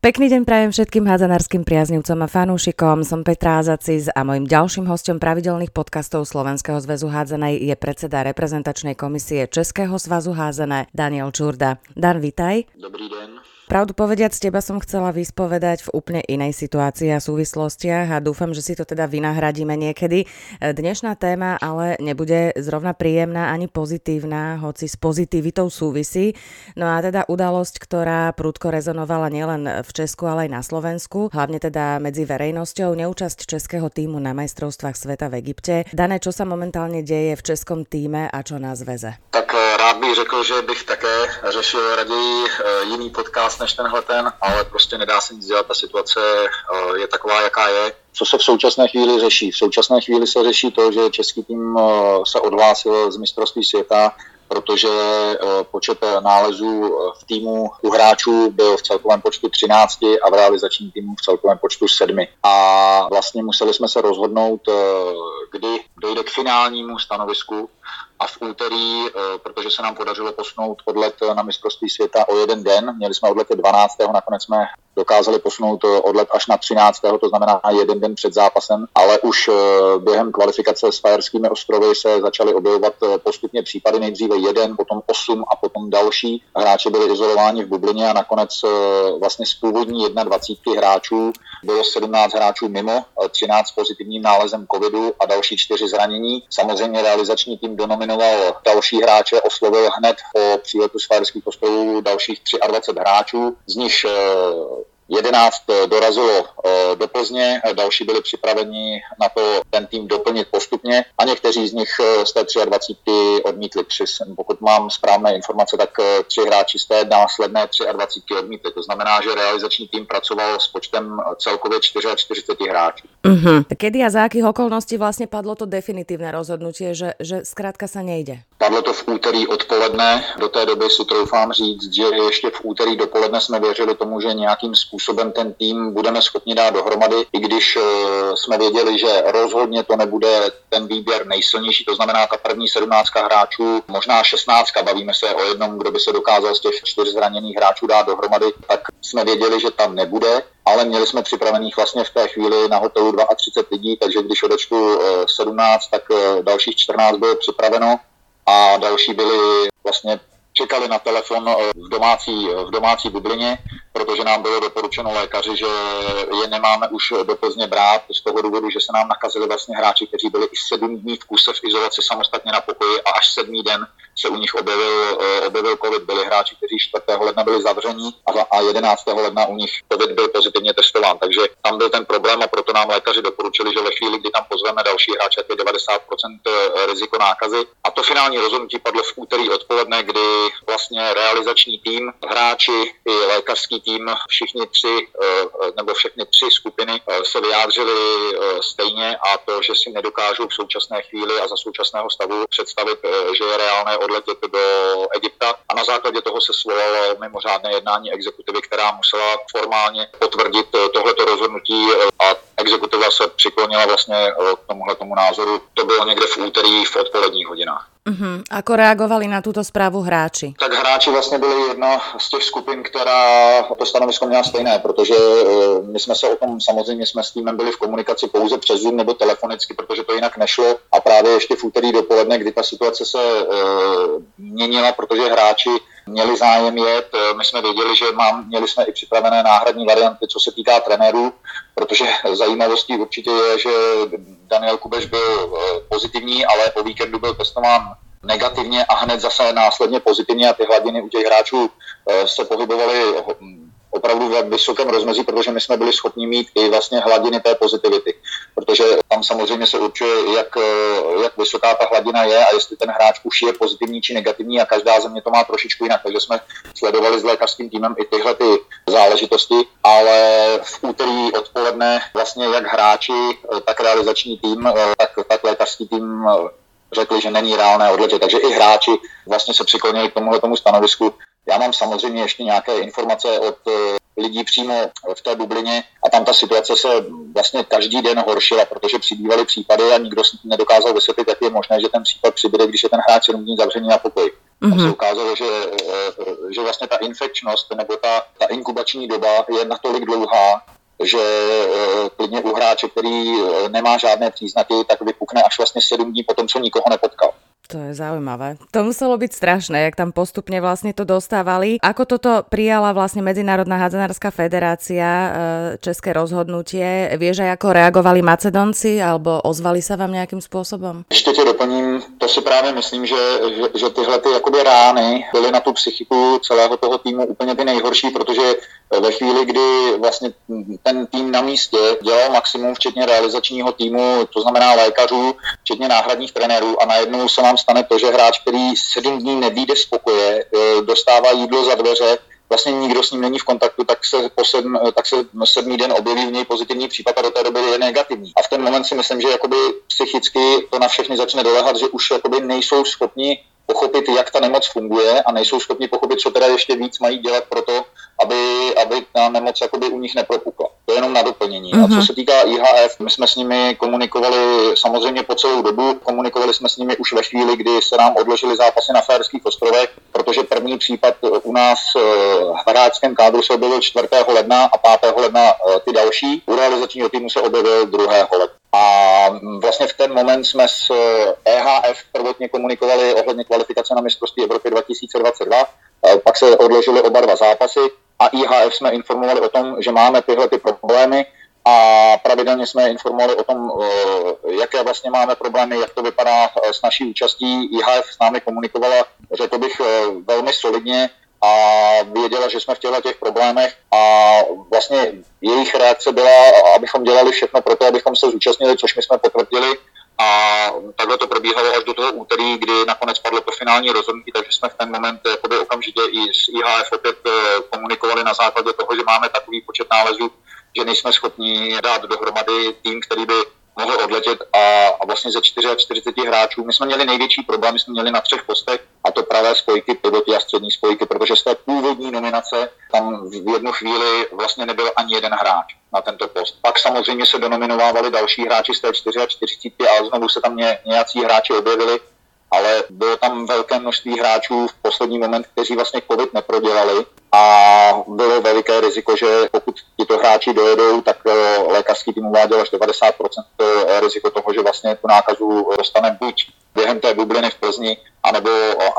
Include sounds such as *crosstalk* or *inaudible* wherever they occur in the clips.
Pekný deň prajem všetkým hádzanárským priaznivcom a fanúšikom. Som Petra Azacis a mojim ďalším hostom pravidelných podcastov Slovenského zväzu hádzanej je predseda reprezentačnej komisie Českého svazu hádzané Daniel Čurda. Dan, vitaj. Dobrý den. Pravdu povediac, teba som chcela vyspovedať v úplne inej situácii a súvislostiach a dúfam, že si to teda vynahradíme niekedy. Dnešná téma ale nebude zrovna príjemná ani pozitívna, hoci s pozitivitou súvisí. No a teda udalosť, ktorá prudko rezonovala nielen v Česku, ale aj na Slovensku, hlavne teda medzi verejnosťou, neúčasť českého týmu na majstrovstvách sveta v Egypte. Dané, čo sa momentálne deje v českom týme a čo na zveze? Tak eh, rád bych řekl, že bych také řešil raději eh, jiný podcast než tenhle ten, ale prostě nedá se nic dělat, ta situace eh, je taková, jaká je. Co se v současné chvíli řeší? V současné chvíli se řeší to, že český tým eh, se odhlásil z mistrovství světa, protože počet nálezů v týmu u hráčů byl v celkovém počtu 13 a v realizačním týmu v celkovém počtu 7. A vlastně museli jsme se rozhodnout, kdy dojde k finálnímu stanovisku a v úterý, eh, protože se nám podařilo posunout odlet na mistrovství světa o jeden den, měli jsme odlet 12. nakonec jsme dokázali posunout eh, odlet až na 13. to znamená jeden den před zápasem, ale už eh, během kvalifikace s Fajerskými ostrovy se začaly objevovat postupně případy, nejdříve jeden, potom osm a potom další. Hráči byli izolováni v bublině a nakonec vlastně z původní 21 hráčů bylo 17 hráčů mimo, 13 pozitivním nálezem covidu a další čtyři zranění. Samozřejmě realizační tým donominoval nominoval další hráče, oslovil hned po příletu z Fajerských ostrovů dalších 23 hráčů, z nich 11 eh, dorazilo eh, do Plzně, další byli připraveni na to ten tým doplnit postupně a někteří z nich eh, z té 23 odmítli tři. Pokud mám správné informace, tak tři hráči z té následné 23 odmítli. To znamená, že realizační tým pracoval s počtem celkově 44 hráčů. Uh-huh. Kedy a za akých okolností vlastně padlo to definitivné rozhodnutie, že, že zkrátka se nejde? Padlo to v úterý odpoledne, do té doby si troufám říct, že ještě v úterý dopoledne jsme věřili tomu, že nějakým způsobem ten tým budeme schopni dát dohromady, i když uh, jsme věděli, že rozhodně to nebude ten výběr nejsilnější, to znamená ta první sedmnáctka hráčů, možná šestnáctka, bavíme se o jednom, kdo by se dokázal z těch čtyř zraněných hráčů dát dohromady, tak jsme věděli, že tam nebude ale měli jsme připravených vlastně v té chvíli na hotelu 32 lidí, takže když odečtu 17, tak eh, dalších 14 bylo připraveno a další byli vlastně čekali na telefon eh, v domácí, v domácí bublině, protože nám bylo doporučeno lékaři, že je nemáme už do Plzně brát z toho důvodu, že se nám nakazili vlastně hráči, kteří byli i sedm dní v kuse v izolaci samostatně na pokoji a až sedmý den se u nich objevil, eh, objevil COVID. Byli hráči, kteří 4. ledna byli zavření a 11. ledna u nich COVID byl pozitivně testován. Takže tam byl ten problém a proto nám lékaři doporučili, že ve chvíli, kdy tam pozveme další hráče, je 90% eh, riziko nákazy. A to finální rozhodnutí padlo v úterý odpoledne, kdy vlastně realizační tým, hráči i lékařský tým, všichni tři eh, nebo všechny tři skupiny se vyjádřili stejně a to, že si nedokážou v současné chvíli a za současného stavu představit, že je reálné odletět do Egypta a na základě toho se svolalo mimořádné jednání exekutivy, která musela formálně potvrdit tohleto rozhodnutí a exekutiva se přiklonila vlastně k tomuhle tomu názoru. To bylo někde v úterý v odpoledních hodinách. Uh-huh. Ako reagovali na tuto zprávu hráči? Tak hráči vlastně byli jedna z těch skupin, která to stanovisko měla stejné, protože uh, my jsme se o tom samozřejmě jsme s týmem byli v komunikaci pouze přes Zoom nebo telefonicky, protože to jinak nešlo. A právě ještě v úterý dopoledne, kdy ta situace se uh, měnila, protože hráči měli zájem jet. Eh, my jsme věděli, že mám, měli jsme i připravené náhradní varianty, co se týká trenérů, protože zajímavostí určitě je, že Daniel Kubeš byl pozitivní, ale po víkendu byl testován negativně a hned zase následně pozitivně a ty hladiny u těch hráčů eh, se pohybovaly opravdu ve vysokém rozmezí, protože my jsme byli schopni mít i vlastně hladiny té pozitivity. Protože tam samozřejmě se určuje, jak, eh, jak vysoká ta hladina je a jestli ten hráč už je pozitivní či negativní a každá země to má trošičku jinak. Takže jsme sledovali s lékařským týmem i tyhle ty záležitosti, ale v úterý odpoledne vlastně jak hráči, eh, tak realizační tým, tak, tak lékařský tým řekli, že není reálné odletět. Takže i hráči vlastně se přiklonili k tomuhle tomu stanovisku. Já mám samozřejmě ještě nějaké informace od eh, lidí přímo v té bublině a tam ta situace se vlastně každý den horšila, protože přibývaly případy a nikdo si nedokázal vysvětlit, jak je možné, že ten případ přibude, když je ten hráč jenom dní zavřený na pokoji. Mm-hmm. Tam se ukázalo, že, že vlastně ta infekčnost nebo ta, ta inkubační doba je natolik dlouhá, že klidně u hráče, který nemá žádné příznaky, tak vypukne až vlastně sedm dní potom, co nikoho nepotkal. To je zaujímavé. To muselo byť strašné, jak tam postupne vlastne to dostávali. Ako toto prijala vlastne Medzinárodná hádzanárska federácia e, české rozhodnutie? Vieš aj ako reagovali Macedonci alebo ozvali sa vám nejakým spôsobom? Ještě tě doplním, to si právě myslím, že, že, že tyhle ty jakoby rány byly na tu psychiku celého toho týmu úplně ty nejhorší, protože ve chvíli, kdy vlastně ten tým na místě dělal maximum, včetně realizačního týmu, to znamená lékařů, včetně náhradních trenérů a najednou se nám stane to, že hráč, který sedm dní nevíde z pokoje, e, dostává jídlo za dveře, vlastně nikdo s ním není v kontaktu, tak se, po sedm, tak se sedmý den objeví v něj pozitivní případ a do té doby je negativní. A v ten moment si myslím, že jakoby psychicky to na všechny začne dolehat, že už jakoby nejsou schopni pochopit, jak ta nemoc funguje a nejsou schopni pochopit, co teda ještě víc mají dělat pro to, aby, aby ta nemoc jakoby u nich nepropukla. To je jenom na doplnění. Uh-huh. A co mhm. se týká IHF, my jsme s nimi komunikovali samozřejmě po celou dobu, komunikovali jsme s nimi už ve chvíli, kdy se nám odložili zápasy na Fajerských ostrovech, protože první případ u nás eh, v hráčském kádru se objevil 4. ledna a 5. ledna eh, ty další. U realizačního týmu se objevil 2. ledna. A vlastně v ten moment jsme s EHF eh, e prvotně komunikovali ohledně kvalifikace na mistrovství Evropy 2022, pak se odložily oba dva zápasy a IHF jsme informovali o tom, že máme tyhle ty problémy a pravidelně jsme informovali o tom, eh, jaké vlastně máme problémy, jak to vypadá eh, s naší účastí. IHF s námi komunikovala, řekl bych, velmi solidně a věděla, že jsme v těchto těch problémech a vlastně jejich reakce byla, abychom dělali všechno pro to, abychom se zúčastnili, což my jsme potvrdili a takhle to probíhalo až do toho úterý, kdy nakonec padlo to finální rozhodnutí, takže jsme v ten moment jakoby okamžitě i s IHF opět eh, komunikovali na základě toho, že máme takový počet nálezů, že nejsme schopni dát dohromady tým, který by mohl odletět a, a vlastně ze 44 hráčů. My jsme měli největší problém, my jsme měli na třech postech a pravé spojky, pivoty a střední spojky, protože z té původní nominace tam v jednu chvíli vlastně nebyl ani jeden hráč na tento post. Pak samozřejmě se donominovávali další hráči z té 44 a znovu se tam ně, nějací hráči objevili, ale bylo tam velké množství hráčů v poslední moment, kteří vlastně COVID neprodělali a bylo veliké riziko, že pokud tito hráči dojedou, tak eh, lékařský tým uváděl až 90% eh, riziko toho, že vlastně tu nákazu dostane buď během té bubliny v Plzni, anebo,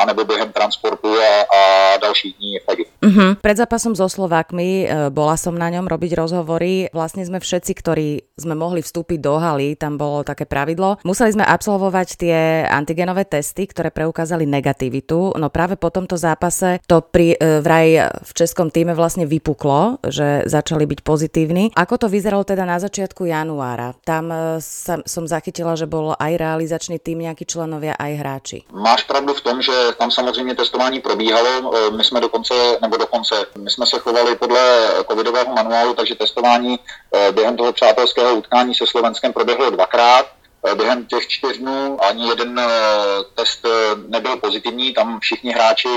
anebo během transportu a, a dalších dní v Egypte. Uh-huh. Pred zápasom so Slovákmi bola som na ňom robiť rozhovory. Vlastne sme všetci, ktorí sme mohli vstúpiť do haly, tam bolo také pravidlo. Museli sme absolvovať tie antigenové testy, ktoré preukázali negativitu. No práve po tomto zápase to pri, vraj v českom týme vlastne vypuklo, že začali byť pozitívni. Ako to vyzeralo teda na začiatku januára? Tam e, sa, som zachytila, že bol aj realizačný tým, nejakí členovia, aj hráči. Máš pravdu v tom, že tam samozřejmě testování probíhalo. E, my jsme dokonce, nebo dokonce, my jsme se chovali podle covidového manuálu, takže testování e, během toho přátelského utkání se Slovenskem proběhlo dvakrát. E, během těch čtyř dnů ani jeden test nebyl pozitivní, tam všichni hráči,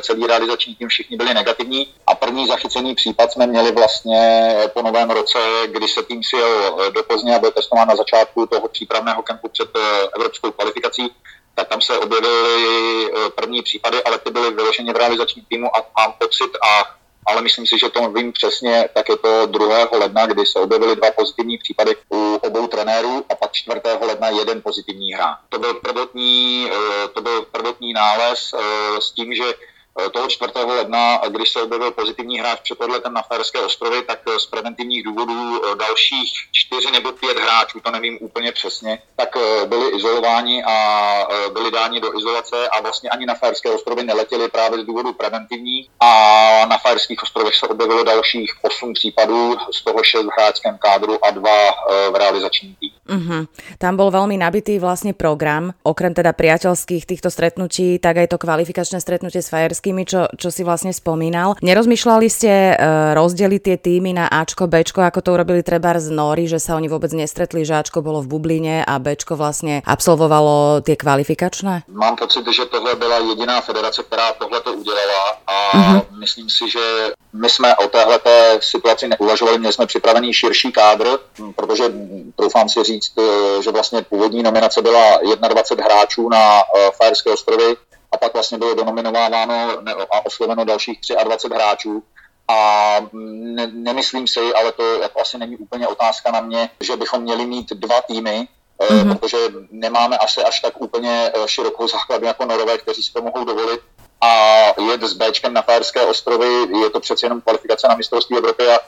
celý realizační tým, všichni byli negativní. A první zachycený případ jsme měli vlastně po novém roce, kdy se tým sjel do Plzně a byl testován na začátku toho přípravného kempu před evropskou kvalifikací. Tak tam se objevily eh, první případy, ale ty byly vyloženě v realizačním týmu a mám pocit, a, ale myslím si, že to vím přesně, tak je to 2. ledna, kdy se objevily dva pozitivní případy u obou trenérů a pak 4. ledna jeden pozitivní hra. To byl prvotní, eh, to byl prvotní nález eh, s tím, že toho 4. ledna, když se objevil pozitivní hráč před odletem na Ferské ostrovy, tak eh, z preventivních důvodů eh, dalších čtyři nebo pět hráčů, to nevím úplně přesně, tak byli izolováni a byli dáni do izolace a vlastně ani na Ferské ostrovy neletěli právě z důvodu preventivní a na Ferských ostrovech se objevilo dalších osm případů, z toho šest v hráčském kádru a dva v realizačním týmu. Uh-huh. Tam bol veľmi nabitý vlastne program, okrem teda priateľských týchto stretnutí, tak aj to kvalifikačné stretnutie s Fajerskými, čo, čo si vlastne spomínal. Nerozmýšľali ste uh, rozdeliť tie týmy na Ačko, Bčko, ako to urobili treba z Nori, že sa oni vôbec nestretli, že Ačko bolo v bubline a Bčko vlastne absolvovalo tie kvalifikačné? Mám pocit, že tohle byla jediná federace, která tohle to udělala a uh-huh. myslím si, že my jsme o téhle situaci neuvažovali, měli jsme připravený širší kádr, protože troufám si říct, eh, že vlastně původní nominace byla 21 hráčů na eh, Fajerské ostrovy, a pak vlastně bylo donominováno a osloveno dalších 23 hráčů. A ne, nemyslím si, ale to jako asi není úplně otázka na mě, že bychom měli mít dva týmy, mm-hmm. protože nemáme asi až tak úplně širokou základnu jako Norové, kteří si to mohou dovolit. A jet s Bčkem na Fajerské ostrovy, je to přeci jenom kvalifikace na mistrovství Evropy a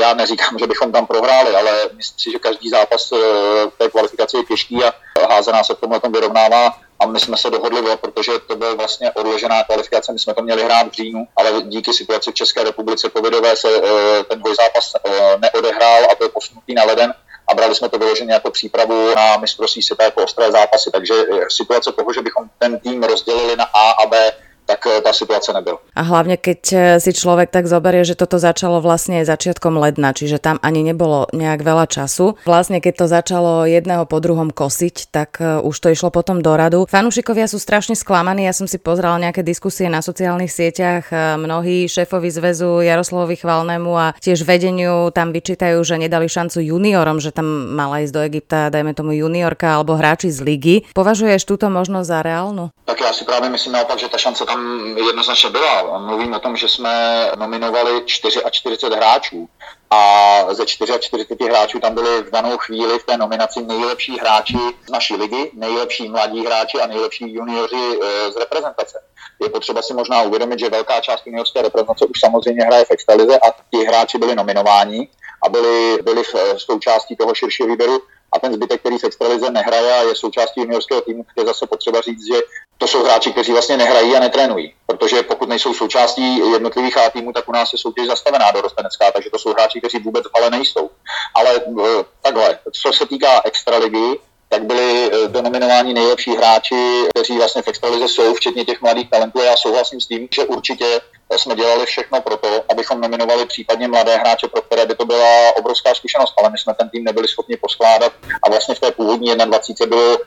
já neříkám, že bychom tam prohráli, ale myslím si, že každý zápas v eh, té kvalifikaci je těžký a házená se v tomhle tom vyrovnává a my jsme se dohodli, protože to byl vlastně odložená kvalifikace, my jsme to měli hrát v říjnu, ale díky situaci v České republice covidové se eh, ten dvojzápas neodehrál a to je posunutý na leden a brali jsme to vyloženě jako přípravu na mistrovství světa jako ostré zápasy, takže situace toho, že bychom ten tým rozdělili na A a B, tak eh, tá situácia nebyla. A hlavne, keď eh, si človek tak zoberie, že toto začalo vlastne začiatkom ledna, čiže tam ani nebolo nejak veľa času. Vlastne, keď to začalo jedného po druhom kosiť, tak eh, už to išlo potom do radu. Fanúšikovia sú strašne sklamaní, ja som si pozrela nejaké diskusie na sociálnych sieťach, mnohí šéfovi zväzu Jaroslavovi Chvalnému a tiež vedeniu tam vyčítajú, že nedali šancu juniorom, že tam mala ísť do Egypta, dajme tomu juniorka alebo hráči z ligy. Považuješ túto možnosť za reálnu? Tak já si právě myslím naopak, že ta šance tam jednoznačně byla. Mluvím o tom, že jsme nominovali 44 hráčů a ze 44 hráčů tam byli v danou chvíli v té nominaci nejlepší hráči z naší ligy, nejlepší mladí hráči a nejlepší junioři eh, z reprezentace. Je potřeba si možná uvědomit, že velká část juniorské reprezentace už samozřejmě hraje v extralize a ti hráči byli nominováni a byli, byli v součástí toho širšího výběru a ten zbytek, který v extralize nehraje a je součástí juniorského týmu, je zase potřeba říct, že to jsou hráči, kteří vlastně nehrají a netrénují. Protože pokud nejsou součástí jednotlivých A týmů, tak u nás je soutěž zastavená dorostenecká, takže to jsou hráči, kteří vůbec ale nejsou. Ale eh, takhle, co se týká extraligy, tak byli eh, denominováni nejlepší hráči, kteří vlastně v extralize jsou, včetně těch mladých talentů. Já souhlasím s tím, že určitě jsme dělali všechno pro to, abychom nominovali případně mladé hráče, pro které by to byla obrovská zkušenost, ale my jsme ten tým nebyli schopni poskládat a vlastně v té původní 21 bylo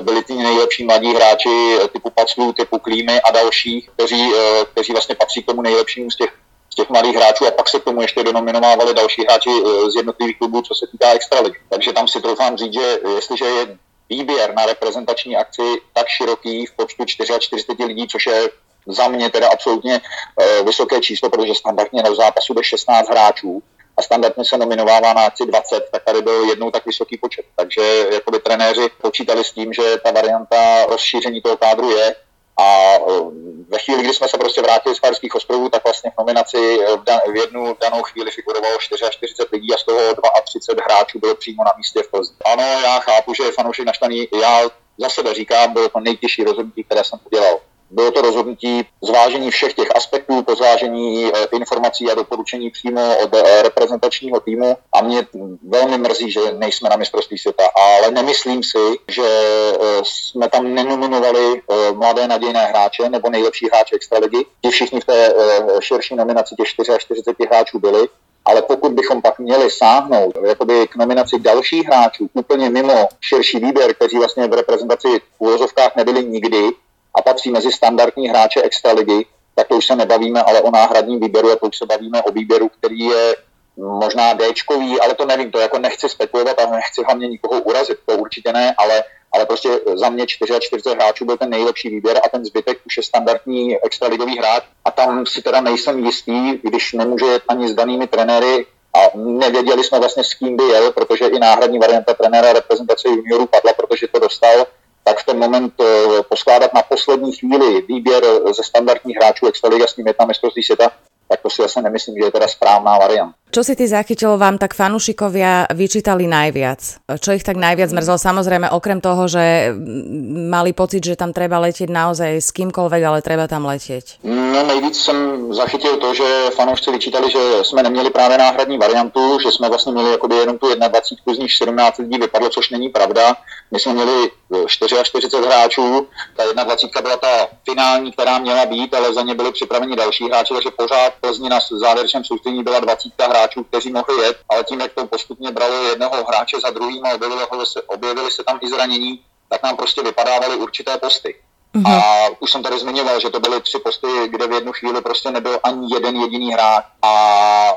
byli ty nejlepší mladí hráči eh, typu Paclu, typu Klímy a dalších, kteří, eh, kteří vlastně patří k tomu nejlepšímu z těch, z těch mladých hráčů a pak se k tomu ještě donominovávali další hráči z jednotlivých klubů, co se týká extraligy. Takže tam si troufám říct, že jestliže je výběr na reprezentační akci tak široký v počtu 44 lidí, což je za mě teda absolutně vysoké číslo, protože standardně na zápasu jde 16 hráčů, a standardně se nominovává na akci 20, tak tady byl jednou tak vysoký počet. Takže jakoby trenéři počítali s tím, že ta varianta rozšíření toho kádru je a e, ve chvíli, kdy jsme se prostě vrátili z Farských ostrovů, tak vlastně v nominaci v, dan, v jednu danou chvíli figurovalo 44 lidí a z toho 32 hráčů bylo přímo na místě v Plzni. Ano, já chápu, že je fanoušek naštvaný. Já za sebe říkám, bylo to nejtěžší rozhodnutí, které jsem udělal. Bylo to rozhodnutí zvážení všech těch aspektů, po zvážení eh, informací a doporučení přímo od eh, reprezentačního týmu a mě velmi mrzí, že nejsme na mistrovství světa, ale nemyslím si, že eh, jsme tam nenominovali mladé nadějné hráče nebo nejlepší hráče extraligy. Ti všichni v té širší nominaci těch 44 hráčů byli, ale pokud bychom pak měli sáhnout jakoby k nominaci dalších hráčů úplně mimo širší výběr, kteří vlastně v reprezentaci v úvozovkách nebyli nikdy, a patří mezi standardní hráče extraligy, tak to už se nebavíme ale o náhradním výběru, a to už se bavíme o výběru, který je možná d ale to nevím, to jako nechci spekulovat a nechci hlavně nikoho urazit, to určitě ne, ale, ale prostě za mě 44 hráčů byl ten nejlepší výběr a ten zbytek už je standardní extraligový hráč. A tam si teda nejsem jistý, když nemůže jet ani s danými trenéry a nevěděli jsme vlastně s kým by jel, protože i náhradní varianta trenéra reprezentace juniorů padla, protože to dostal tak v ten moment eh, poskládat na poslední chvíli výběr ze standardních hráčů Extraliga s ním je tam mistrovství světa, tak to si asi nemyslím, že je teda správná varianta. Čo si ty zachytil, vám tak fanúšikovia vyčítali najviac? Čo ich tak najviac mrzelo? Samozrejme, okrem toho, že mali pocit, že tam treba letieť naozaj s kýmkoľvek, ale treba tam letieť. No nejvíc jsem zachytil to, že fanoušci vyčítali, že jsme neměli právě náhradní variantu, že jsme vlastně měli jakoby jenom tu 21, z nich 17 lidí vypadlo, což není pravda. My jsme měli 44 hráčů, ta 21 byla ta finální, která měla být, ale za ně byli připraveni další hráči, takže pořád Plzni na závěrečném soustředění byla 20 hráčů, kteří mohli jet, ale tím, jak to postupně bralo jednoho hráče za druhým a objevili se, objevili se tam i zranění, tak nám prostě vypadávaly určité posty. Mm-hmm. A už jsem tady zmiňoval, že to byly tři posty, kde v jednu chvíli prostě nebyl ani jeden jediný hráč. A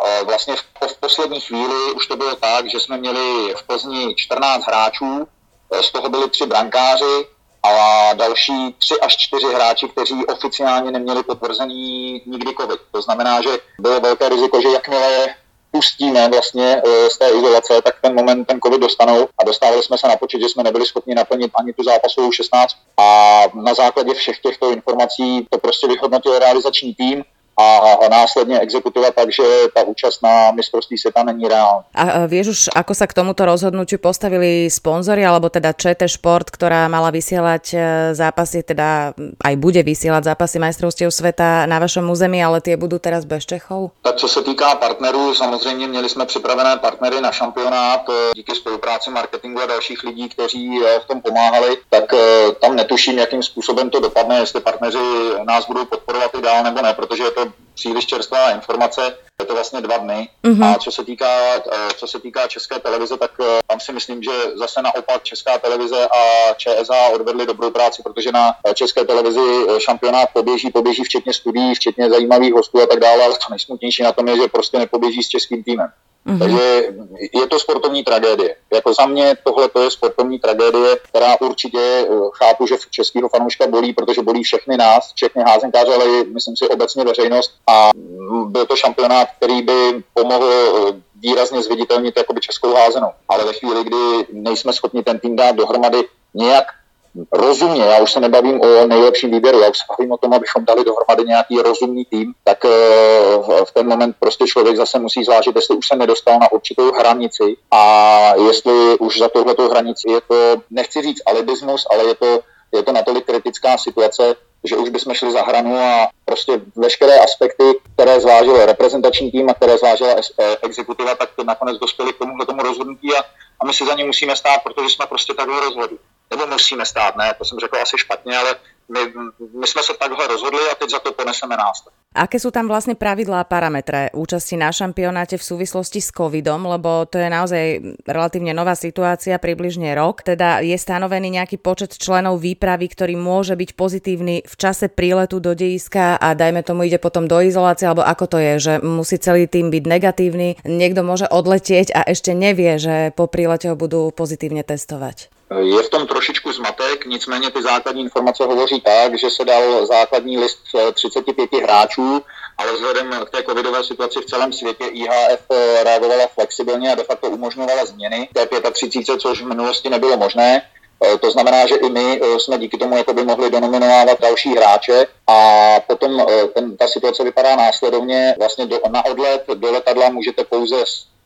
e, vlastně v, v poslední chvíli už to bylo tak, že jsme měli v Plzni 14 hráčů, e, z toho byli tři brankáři, a další tři až čtyři hráči, kteří oficiálně neměli potvrzený nikdy COVID. To znamená, že bylo velké riziko, že jakmile pustíme vlastně eh, z té izolace, tak ten moment ten covid dostanou. A dostávali jsme se na počet, že jsme nebyli schopni naplnit ani tu zápasovou 16 a na základě všech těchto informací to prostě vyhodnotil realizační tým a, následne exekutiva tak, že tá účasť na mistrovství sveta není reálna. A vieš už, ako sa k tomuto rozhodnutiu postavili sponzory, alebo teda ČT Šport, ktorá mala vysielať e, zápasy, teda aj bude vysielať zápasy majstrovstiev sveta na vašom území, ale tie budú teraz bez Čechov? Tak co se týká partnerů, samozřejmě měli jsme připravené partnery na šampionát e, díky spolupráci marketingu a dalších lidí, kteří e, v tom pomáhali, tak tam netuším, jakým způsobem to dopadne, jestli partneři nás budou podporovat i dál nebo ne, protože je to příliš čerstvá informace, je to vlastně dva dny. Mm-hmm. A co se, týká, eh, co se týká České televize, tak eh, tam si myslím, že zase naopak Česká televize a ČSA odvedli dobrou práci, protože na eh, České televizi šampionát poběží, poběží včetně studií, včetně zajímavých hostů a tak dále, ale to nejsmutnější na tom je, že prostě nepoběží s českým týmem. Mm-hmm. Takže je to sportovní tragédie. Jako za mě tohle to je sportovní tragédie, která určitě eh, chápu, že českého fanouška bolí, protože bolí všechny nás, všechny házenkáře, ale myslím si obecně veřejnost. A byl to šampionát, který by pomohl eh, výrazně zviditelnit jakoby českou házenou. Ale ve chvíli, kdy nejsme schopni ten tým dát dohromady nějak rozumně, já už se nebavím o nejlepším výběru, já už se bavím o tom, abychom dali dohromady nějaký rozumný tým, tak eh, v ten moment prostě člověk zase musí zvážit, jestli už se nedostal na určitou hranici a jestli už za tohletou hranici je to, nechci říct alibismus, ale je to, je to natolik kritická situace, že už bychom šli za hranu a prostě veškeré aspekty, které zvážil reprezentační tým a které zvážila eh, exekutiva, tak to nakonec dospěli k tomuhle tomu rozhodnutí a, a my si za ně musíme stát, protože jsme prostě takhle rozhodli nebo musíme stát, ne, to jsem řekl asi špatně, ale my, my jsme se takhle rozhodli a teď za to poneseme nás. Aké sú tam vlastne pravidlá a parametre účasti na šampionáte v súvislosti s covidom, lebo to je naozaj relatívne nová situácia, približne rok. Teda je stanovený nejaký počet členov výpravy, ktorý môže byť pozitívny v čase príletu do dejiska a dajme tomu ide potom do izolácie, alebo ako to je, že musí celý tým byť negatívny, niekto môže odletieť a ešte nevie, že po prílete ho budú pozitívne testovať. Je v tom trošičku zmatek, nicméně ty základní informace hovoří tak, že se dal základní list 35 hráčů, ale vzhledem k té covidové situaci v celém světě IHF reagovala flexibilně a de facto umožňovala změny té 35, což v minulosti nebylo možné. E, to znamená, že i my jsme díky tomu by mohli donominovávat další hráče a potom ten, ta situace vypadá následovně. Vlastně do, na odlet do letadla můžete pouze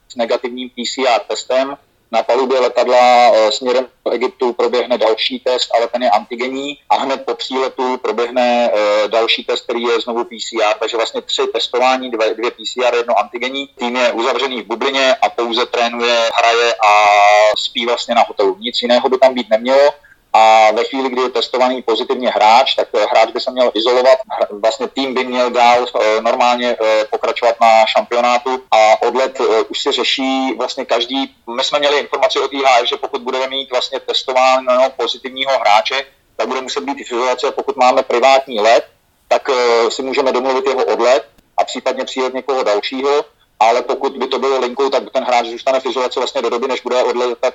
s negativním PCR testem, na palubě letadla eh, směrem do Egyptu proběhne další test, ale ten je antigenní a hned po příletu proběhne eh, další test, který je znovu PCR, takže vlastně tři testování, dvě, dvě PCR, jedno antigenní. Tým je uzavřený v bublině a pouze trénuje, hraje a spí vlastně na hotelu. Nic jiného by tam být nemělo a ve chvíli, kdy je testovaný pozitivně hráč, tak eh, hráč by se měl izolovat, vlastně tým by měl dál eh, normálně eh, pokračovat na šampionátu. A odlet už se řeší vlastně každý, my jsme měli informaci od IHF, že pokud budeme mít vlastně testováno pozitivního hráče, tak bude muset být izolace, pokud máme privátní let, tak si můžeme domluvit jeho odlet a případně přijet někoho dalšího, ale pokud by to bylo linkou, tak ten hráč zůstane v izolaci vlastně do doby, než bude odletat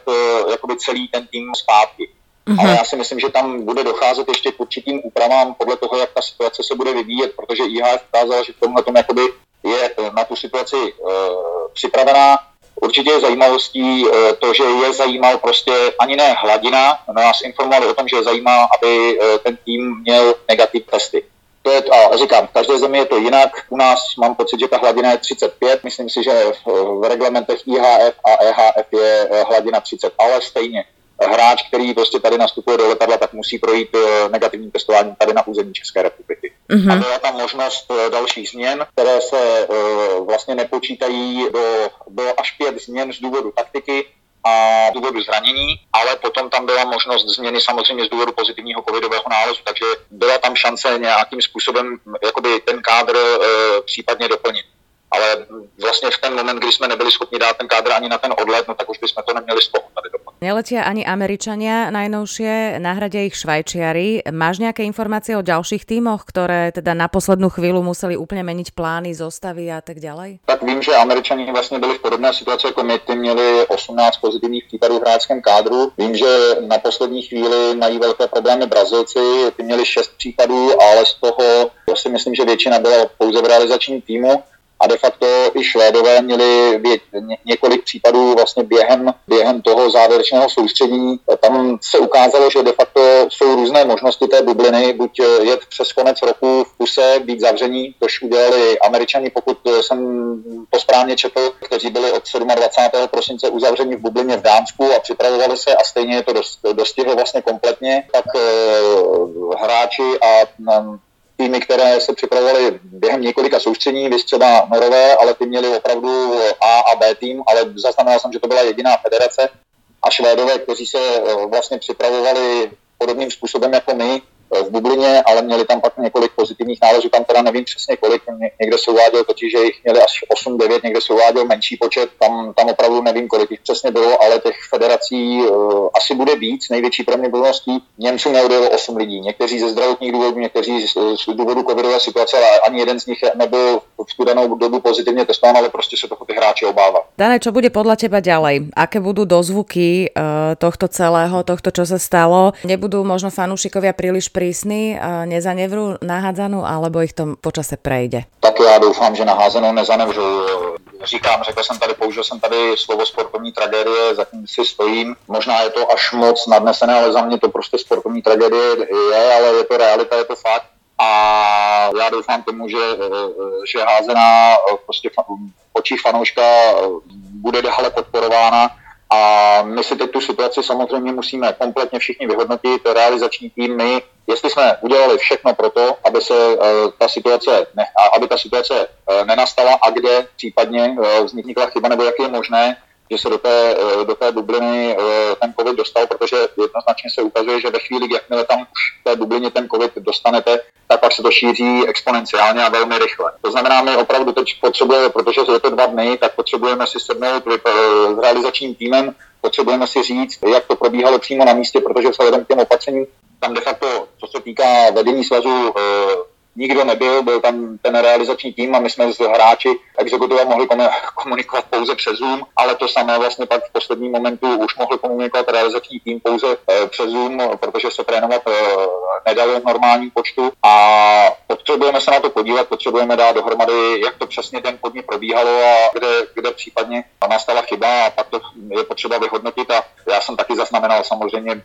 jakoby celý ten tým zpátky. Mm-hmm. Ale já si myslím, že tam bude docházet ještě k určitým úpravám podle toho, jak ta situace se bude vyvíjet, protože IHF ukázala, že v tomhle tom jakoby je eh, na tu situaci uh, připravená. Určitě je zajímavostí uh, to, že je zajímal prostě ani ne hladina, nás informovali o tom, že je zajímá, aby uh, ten tým měl negativ testy. To je, a říkám, v každé zemi je to jinak. U nás mám pocit, že ta hladina je 35. Myslím si, že v, v reglementech IHF a EHF je hladina 30, ale stejně hráč, který prostě tady nastupuje do letadla, tak musí projít eh, negativním testováním tady na území České republiky. Mm-hmm. A byla tam možnost eh, dalších změn, které se uh, vlastně nepočítají do, do až pět změn z důvodu taktiky, a z důvodu zranění, ale potom tam byla možnost změny samozřejmě z důvodu pozitivního covidového nálezu, takže byla tam šance nějakým způsobem jakoby ten kádr e, případně doplnit. Ale vlastně v ten moment, kdy jsme nebyli schopni dát ten kádr ani na ten odlet, no tak už bychom to neměli z toho tady doplnit. Neletia ani Američania najnovšie, nahradia ich Švajčiari. Máš nejaké informácie o ďalších týmoch, ktoré teda na poslednú chvíľu museli úplne meniť plány, zostavy a tak ďalej? Tak vím, že Američani vlastně byli v podobné situaci jako my, ty měli 18 pozitivních případů v hráčském kádru. Vím, že na poslední chvíli mají velké problémy Brazilci, ty měli 6 případů, ale z toho já si myslím, že většina byla pouze v realizačním týmu a de facto i Švédové měli vě- ně- několik případů vlastně během, během toho závěrečného soustředění. Tam se ukázalo, že de facto jsou různé možnosti té bubliny, buď jet přes konec roku v kuse, být zavření, což udělali američani, pokud jsem to správně četl, kteří byli od 27. prosince uzavřeni v bublině v Dánsku a připravovali se a stejně je to dostihlo vlastně kompletně, tak e, hráči a týmy, které se připravovaly během několika soustřední, vys třeba Norové, ale ty měli opravdu A a B tým, ale zaznamenal jsem, že to byla jediná federace a Švédové, kteří se eh, vlastně připravovali podobným způsobem jako my, v bublině, ale měli tam pak několik pozitivních nálezů, tam teda nevím přesně kolik, někde se uváděl totiž, že jich měli až 8-9, někde se uváděl menší počet, tam, tam opravdu nevím, kolik jich přesně bylo, ale těch federací uh, asi bude víc, největší pravděpodobností. Němců neodjelo 8 lidí, někteří ze zdravotních důvodů, někteří z, z důvodu covidové situace, ale ani jeden z nich nebyl v tu danou dobu pozitivně testován, ale prostě se toho ty hráči obává. Dane, čo bude podľa teba ďalej? Aké budú dozvuky uh, tohto celého, tohto, čo sa stalo? Nebudú možno fanúšikovia príliš prísny, nezanevru nahádzanú, alebo ich to počase prejde? Tak já doufám, že naházenou nezanevřu. Říkám, řekl jsem tady, použil jsem tady slovo sportovní tragédie, zatím si stojím. Možná je to až moc nadnesené, ale za mě to prostě sportovní tragédie je, ale je to realita, je to fakt. A já doufám tomu, že, že házená prostě v očích fanouška bude dále podporována a my si teď tu situaci samozřejmě musíme kompletně všichni vyhodnotit, realizační tým, my, jestli jsme udělali všechno pro to, aby se uh, ta situace, ne, aby ta situace uh, nenastala a kde případně uh, vznikla chyba, nebo jak je možné, že se do té, do té bubliny ten COVID dostal, protože jednoznačně se ukazuje, že ve chvíli, jakmile tam v té bublině ten COVID dostanete, tak pak se to šíří exponenciálně a velmi rychle. To znamená, my opravdu teď potřebujeme, protože je to dva dny, tak potřebujeme si sednout s realizačním týmem, potřebujeme si říct, jak to probíhalo přímo na místě, protože vzhledem k těm opatřením tam de facto, co se týká vedení svazu, nikdo nebyl, byl tam ten realizační tým a my jsme s hráči exekutiva mohli *laughs* komunikovat pouze přes Zoom, ale to samé vlastně pak v posledním momentu už mohli komunikovat realizační tým pouze eh, přes Zoom, protože se trénovat eh, nedalo v normálním počtu. A potřebujeme se na to podívat, potřebujeme dát dohromady, jak to přesně den podně probíhalo a kde, kde případně nastala chyba a pak to je potřeba vyhodnotit. A já jsem taky zaznamenal samozřejmě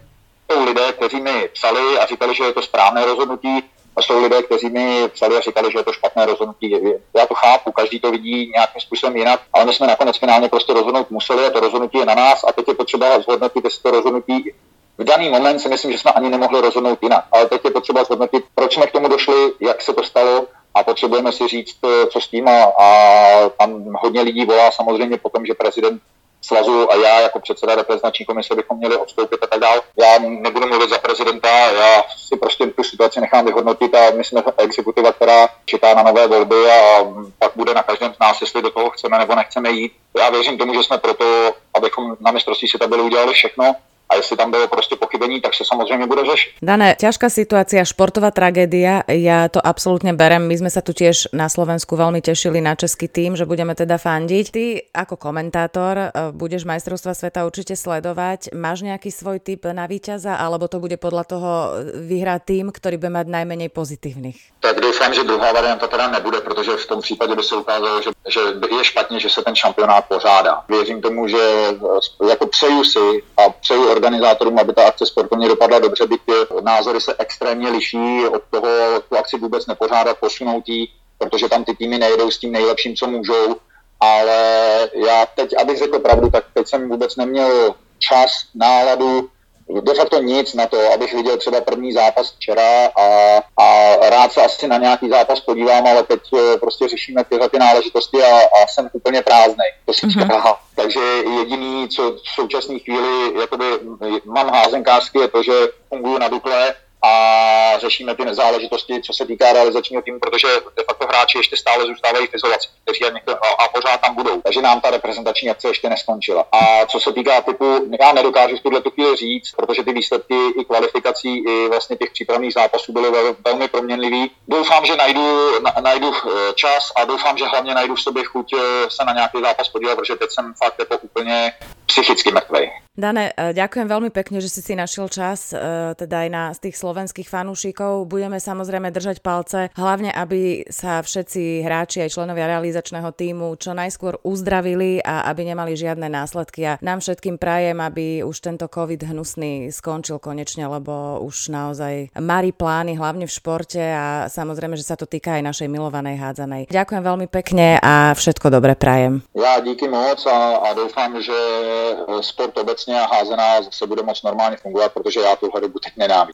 jsou lidé, kteří mi psali a říkali, že je to správné rozhodnutí, a jsou lidé, kteří mi psali a říkali, že je to špatné rozhodnutí. Já to chápu, každý to vidí nějakým způsobem jinak, ale my jsme nakonec finálně prostě rozhodnout museli a to rozhodnutí je na nás a teď je potřeba zhodnotit, jestli to rozhodnutí v daný moment si myslím, že jsme ani nemohli rozhodnout jinak. Ale teď je potřeba zhodnotit, proč jsme k tomu došli, jak se to stalo a potřebujeme si říct, co s tím a, a tam hodně lidí volá samozřejmě potom, že prezident svazu a já jako předseda reprezentační komise bychom měli odstoupit a tak dále. Já nebudu mluvit za prezidenta, já si prostě tu situaci nechám vyhodnotit a my jsme exekutiva, která čeká na nové volby a pak bude na každém z nás, jestli do toho chceme nebo nechceme jít. Já věřím tomu, že jsme proto, abychom na mistrovství světa byli udělali všechno, a jestli tam bylo prostě pochybení, tak se samozřejmě bude řešit. Dané, ťažká situácia, športová tragédia, ja to absolútne berem. My sme sa tu tiež na Slovensku veľmi tešili na český tým, že budeme teda fandiť. Ty ako komentátor e, budeš majstrovstva sveta určite sledovať. Máš nejaký svoj typ na víťaza, alebo to bude podľa toho vyhrať tým, ktorý bude mať najmenej pozitívnych? Tak doufám, že druhá varianta teda nebude, protože v tom případě by se ukázalo, že, že je špatně, že se ten šampionát pořádá. Věřím tomu, že e, jako přeju si a přeju organizátorům, aby ta akce sportovně dopadla dobře, byť názory se extrémně liší od toho tu akci vůbec nepořádat, posunout jí, protože tam ty týmy nejedou s tím nejlepším, co můžou, ale já teď, abych řekl pravdu, tak teď jsem vůbec neměl čas, náladu, de facto nic na to, abych viděl třeba první zápas včera a, a rád se asi na nějaký zápas podívám, ale teď eh, prostě řešíme tyhle ty náležitosti a, a jsem úplně prázdnej. To jsem mm-hmm. *laughs* Takže jediný, co v současné chvíli jakoby, mám házenkářsky, je to, že funguji na Dukle a řešíme ty záležitosti, co se týká realizačního týmu, protože de facto hráči ještě stále zůstávají v izolaci, kteří a, někdo, a pořád tam budou. Takže nám ta reprezentační akce ještě neskončila. A co se týká typu, já nedokážu v tuhle chvíli říct, protože ty výsledky i kvalifikací, i vlastně těch přípravných zápasů byly velmi proměnlivý. Doufám, že najdu, na, najdu eh, čas a doufám, že hlavně najdu v sobě chuť eh, se na nějaký zápas podívat, protože teď jsem fakt jako úplně psychicky mrtvej. Dane, e, ďakujem veľmi pekne, že si si našiel čas, e, teda aj na z tých slovenských fanúšikov. Budeme samozrejme držať palce, hlavne aby sa všetci hráči aj členovia realizačného týmu čo najskôr uzdravili a aby nemali žiadne následky. A nám všetkým prajem, aby už tento COVID hnusný skončil konečne, lebo už naozaj marí plány, hlavne v športe a samozrejme, že sa to týka aj našej milovanej hádzanej. Ďakujem veľmi pekne a všetko dobre prajem. Ja díky moc a, a doufám, že sport obecně a házená zase bude moc normálně fungovat, protože já tuhle dobu teď nenávidím.